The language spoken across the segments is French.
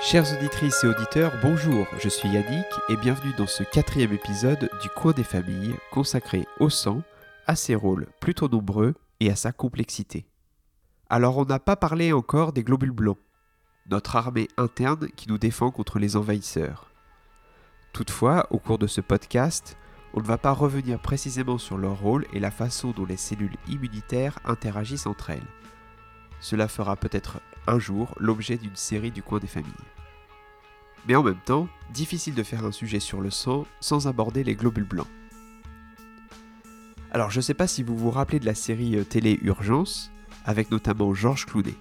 Chères auditrices et auditeurs, bonjour, je suis Yannick et bienvenue dans ce quatrième épisode du Coin des familles consacré au sang, à ses rôles plutôt nombreux et à sa complexité. Alors on n'a pas parlé encore des globules blancs, notre armée interne qui nous défend contre les envahisseurs. Toutefois, au cours de ce podcast, on ne va pas revenir précisément sur leur rôle et la façon dont les cellules immunitaires interagissent entre elles. Cela fera peut-être un jour l'objet d'une série du coin des familles. Mais en même temps, difficile de faire un sujet sur le sang sans aborder les globules blancs. Alors je ne sais pas si vous vous rappelez de la série euh, télé Urgence, avec notamment Georges Cloudet.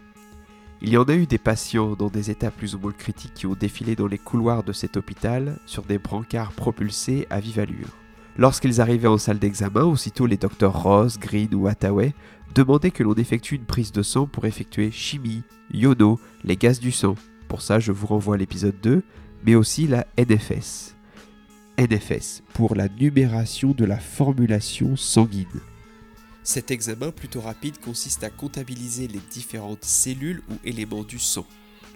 Il y en a eu des patients dans des états plus ou moins critiques qui ont défilé dans les couloirs de cet hôpital sur des brancards propulsés à vive allure. Lorsqu'ils arrivaient en salle d'examen, aussitôt les docteurs Ross, Green ou Hathaway demandaient que l'on effectue une prise de sang pour effectuer chimie, iono, les gaz du sang. Pour ça, je vous renvoie à l'épisode 2, mais aussi la NFS. NFS, pour la numération de la formulation sanguine. Cet examen plutôt rapide consiste à comptabiliser les différentes cellules ou éléments du sang,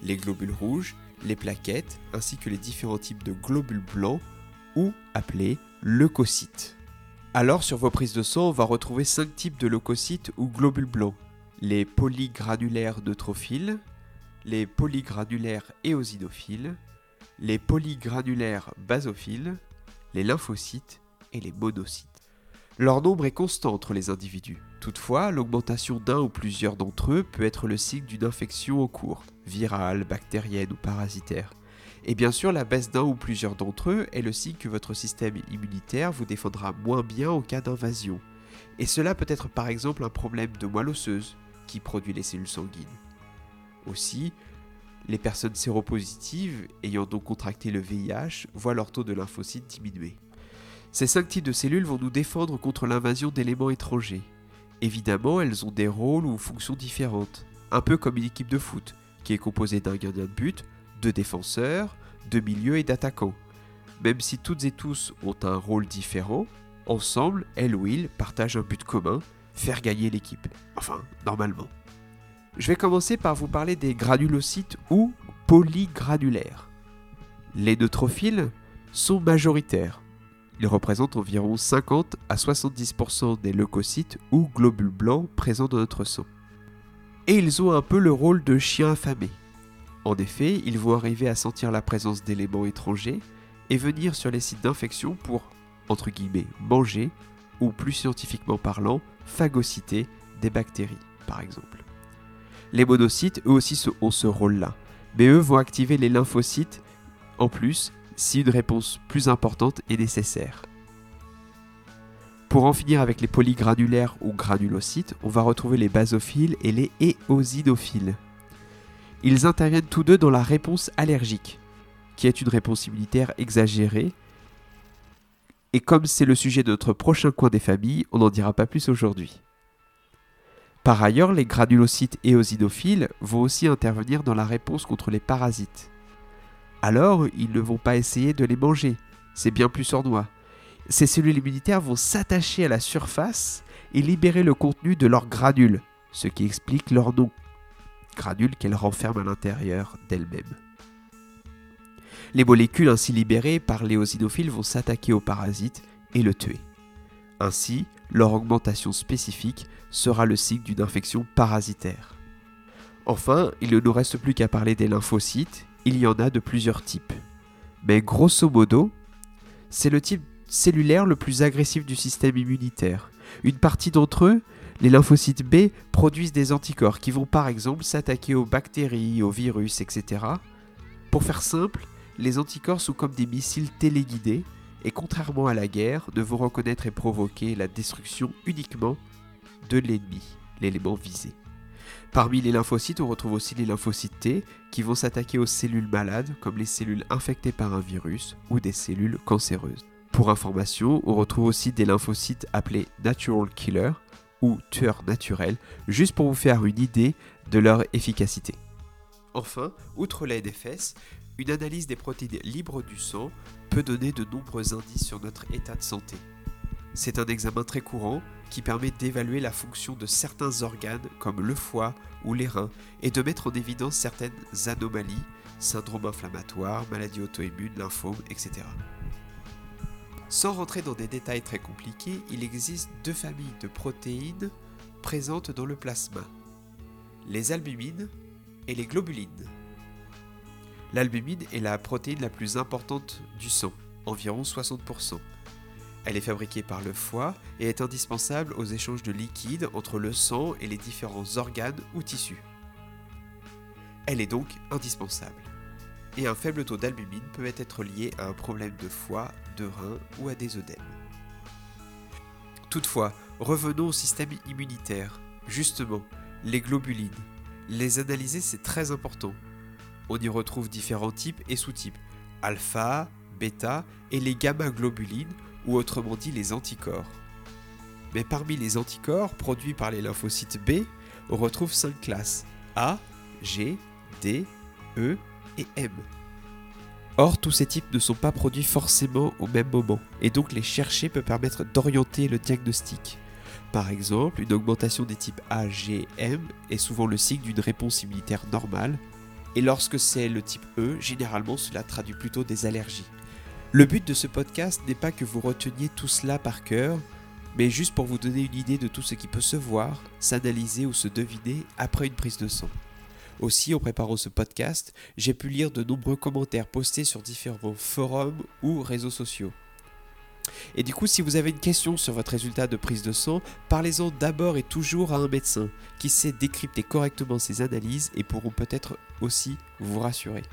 les globules rouges, les plaquettes, ainsi que les différents types de globules blancs, ou appelés leucocytes. Alors sur vos prises de sang, on va retrouver 5 types de leucocytes ou globules blancs. Les polygranulaires neutrophiles, les polygranulaires éosinophiles, les polygranulaires basophiles, les lymphocytes et les monocytes. Leur nombre est constant entre les individus. Toutefois, l'augmentation d'un ou plusieurs d'entre eux peut être le signe d'une infection en cours, virale, bactérienne ou parasitaire. Et bien sûr, la baisse d'un ou plusieurs d'entre eux est le signe que votre système immunitaire vous défendra moins bien en cas d'invasion. Et cela peut être par exemple un problème de moelle osseuse qui produit les cellules sanguines. Aussi, les personnes séropositives ayant donc contracté le VIH voient leur taux de lymphocytes diminuer. Ces cinq types de cellules vont nous défendre contre l'invasion d'éléments étrangers. Évidemment, elles ont des rôles ou fonctions différentes, un peu comme une équipe de foot, qui est composée d'un gardien de but, de défenseurs, de milieux et d'attaquants. Même si toutes et tous ont un rôle différent, ensemble, elles ou ils partagent un but commun, faire gagner l'équipe. Enfin, normalement. Je vais commencer par vous parler des granulocytes ou polygranulaires. Les neutrophiles sont majoritaires. Ils représentent environ 50 à 70% des leucocytes ou globules blancs présents dans notre sang. Et ils ont un peu le rôle de chiens affamés. En effet, ils vont arriver à sentir la présence d'éléments étrangers et venir sur les sites d'infection pour, entre guillemets, manger, ou plus scientifiquement parlant, phagocyter des bactéries, par exemple. Les monocytes, eux aussi, ont ce rôle-là, mais eux vont activer les lymphocytes en plus si une réponse plus importante est nécessaire. Pour en finir avec les polygranulaires ou granulocytes, on va retrouver les basophiles et les éosinophiles. Ils interviennent tous deux dans la réponse allergique, qui est une réponse immunitaire exagérée. Et comme c'est le sujet de notre prochain coin des familles, on n'en dira pas plus aujourd'hui. Par ailleurs, les granulocytes éosinophiles vont aussi intervenir dans la réponse contre les parasites. Alors, ils ne vont pas essayer de les manger, c'est bien plus sournois. Ces cellules immunitaires vont s'attacher à la surface et libérer le contenu de leurs granules, ce qui explique leur nom granules qu'elle renferme à l'intérieur d'elle-même. Les molécules ainsi libérées par les vont s'attaquer au parasite et le tuer. Ainsi, leur augmentation spécifique sera le signe d'une infection parasitaire. Enfin, il ne nous reste plus qu'à parler des lymphocytes, il y en a de plusieurs types. Mais grosso modo, c'est le type cellulaire le plus agressif du système immunitaire. Une partie d'entre eux les lymphocytes B produisent des anticorps qui vont par exemple s'attaquer aux bactéries, aux virus, etc. Pour faire simple, les anticorps sont comme des missiles téléguidés et contrairement à la guerre, ne vont reconnaître et provoquer la destruction uniquement de l'ennemi, l'élément visé. Parmi les lymphocytes, on retrouve aussi les lymphocytes T qui vont s'attaquer aux cellules malades comme les cellules infectées par un virus ou des cellules cancéreuses. Pour information, on retrouve aussi des lymphocytes appelés natural killer ou tueurs naturels, juste pour vous faire une idée de leur efficacité. Enfin, outre la NFS, une analyse des protéines libres du sang peut donner de nombreux indices sur notre état de santé. C'est un examen très courant qui permet d'évaluer la fonction de certains organes comme le foie ou les reins et de mettre en évidence certaines anomalies syndrome inflammatoire, maladie auto-immune, lymphome, etc. Sans rentrer dans des détails très compliqués, il existe deux familles de protéines présentes dans le plasma, les albumines et les globulines. L'albumine est la protéine la plus importante du sang, environ 60%. Elle est fabriquée par le foie et est indispensable aux échanges de liquide entre le sang et les différents organes ou tissus. Elle est donc indispensable. Et un faible taux d'albumine peut être lié à un problème de foie, de rein ou à des œdèmes. Toutefois, revenons au système immunitaire. Justement, les globulines. Les analyser, c'est très important. On y retrouve différents types et sous-types. Alpha, bêta et les gamma-globulines, ou autrement dit les anticorps. Mais parmi les anticorps produits par les lymphocytes B, on retrouve 5 classes A, G, D, E Or, tous ces types ne sont pas produits forcément au même moment, et donc les chercher peut permettre d'orienter le diagnostic. Par exemple, une augmentation des types A, G, M est souvent le signe d'une réponse immunitaire normale, et lorsque c'est le type E, généralement cela traduit plutôt des allergies. Le but de ce podcast n'est pas que vous reteniez tout cela par cœur, mais juste pour vous donner une idée de tout ce qui peut se voir, s'analyser ou se deviner après une prise de sang. Aussi, en préparant ce podcast, j'ai pu lire de nombreux commentaires postés sur différents forums ou réseaux sociaux. Et du coup, si vous avez une question sur votre résultat de prise de sang, parlez-en d'abord et toujours à un médecin qui sait décrypter correctement ces analyses et pourront peut-être aussi vous rassurer.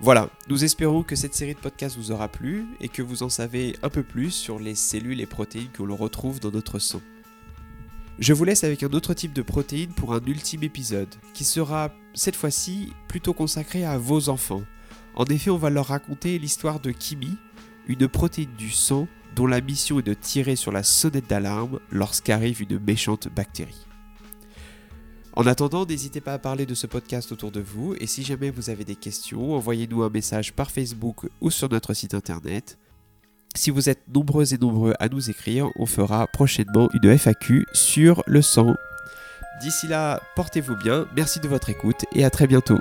Voilà, nous espérons que cette série de podcasts vous aura plu et que vous en savez un peu plus sur les cellules et protéines que l'on retrouve dans notre sang. Je vous laisse avec un autre type de protéines pour un ultime épisode, qui sera cette fois-ci plutôt consacré à vos enfants. En effet, on va leur raconter l'histoire de Kimi, une protéine du sang dont la mission est de tirer sur la sonnette d'alarme lorsqu'arrive une méchante bactérie. En attendant, n'hésitez pas à parler de ce podcast autour de vous et si jamais vous avez des questions, envoyez-nous un message par Facebook ou sur notre site internet. Si vous êtes nombreux et nombreux à nous écrire, on fera prochainement une FAQ sur le sang. D'ici là, portez-vous bien, merci de votre écoute et à très bientôt.